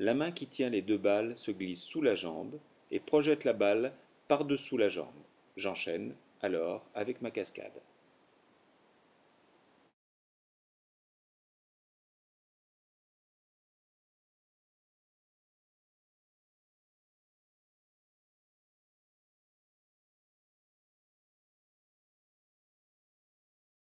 la main qui tient les deux balles se glisse sous la jambe et projette la balle par-dessous la jambe. J'enchaîne alors avec ma cascade.